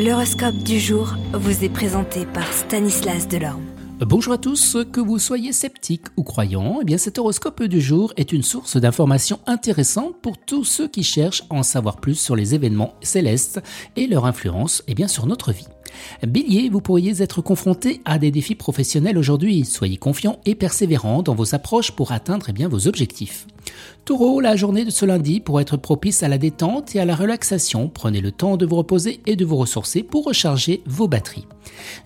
L'horoscope du jour vous est présenté par Stanislas Delorme. Bonjour à tous, que vous soyez sceptiques ou croyants, eh bien cet horoscope du jour est une source d'informations intéressantes pour tous ceux qui cherchent à en savoir plus sur les événements célestes et leur influence eh sur notre vie. Bélier, vous pourriez être confronté à des défis professionnels aujourd'hui. Soyez confiant et persévérant dans vos approches pour atteindre eh bien, vos objectifs. Taureau, la journée de ce lundi pourrait être propice à la détente et à la relaxation. Prenez le temps de vous reposer et de vous ressourcer pour recharger vos batteries.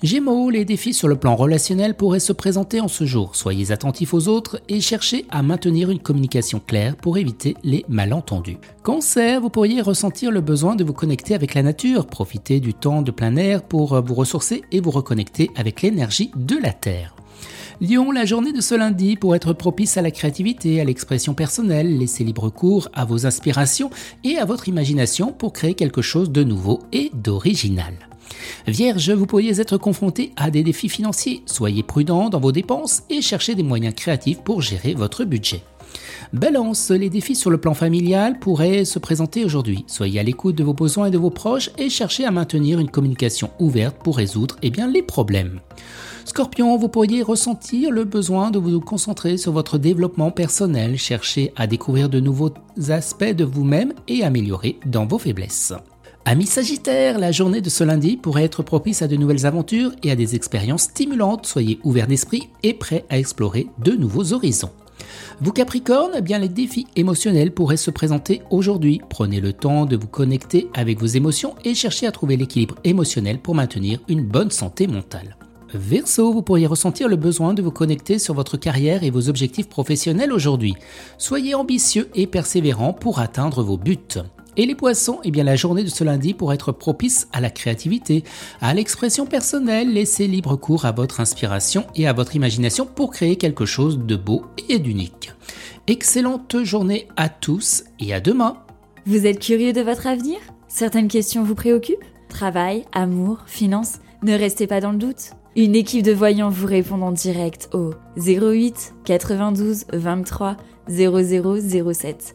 Gémeaux, les défis sur le plan relationnel pourraient se présenter en ce jour. Soyez attentifs aux autres et cherchez à maintenir une communication claire pour éviter les malentendus. Cancer, vous pourriez ressentir le besoin de vous connecter avec la nature. Profitez du temps de plein air pour vous ressourcer et vous reconnecter avec l'énergie de la Terre. Lyon, la journée de ce lundi pour être propice à la créativité, à l'expression personnelle, laissez libre cours à vos inspirations et à votre imagination pour créer quelque chose de nouveau et d'original. Vierge, vous pourriez être confronté à des défis financiers. Soyez prudent dans vos dépenses et cherchez des moyens créatifs pour gérer votre budget. Balance, les défis sur le plan familial pourraient se présenter aujourd'hui. Soyez à l'écoute de vos besoins et de vos proches et cherchez à maintenir une communication ouverte pour résoudre eh les problèmes. Scorpion, vous pourriez ressentir le besoin de vous concentrer sur votre développement personnel, chercher à découvrir de nouveaux aspects de vous-même et améliorer dans vos faiblesses. Amis Sagittaire, la journée de ce lundi pourrait être propice à de nouvelles aventures et à des expériences stimulantes. Soyez ouverts d'esprit et prêts à explorer de nouveaux horizons. Vous Capricorne, eh bien les défis émotionnels pourraient se présenter aujourd'hui. Prenez le temps de vous connecter avec vos émotions et cherchez à trouver l'équilibre émotionnel pour maintenir une bonne santé mentale. Verseau, vous pourriez ressentir le besoin de vous connecter sur votre carrière et vos objectifs professionnels aujourd'hui. Soyez ambitieux et persévérant pour atteindre vos buts. Et les poissons, eh bien la journée de ce lundi pourrait être propice à la créativité, à l'expression personnelle, laissez libre cours à votre inspiration et à votre imagination pour créer quelque chose de beau et d'unique. Excellente journée à tous et à demain. Vous êtes curieux de votre avenir? Certaines questions vous préoccupent? Travail, amour, finances Ne restez pas dans le doute. Une équipe de voyants vous répond en direct au 08 92 23 0007.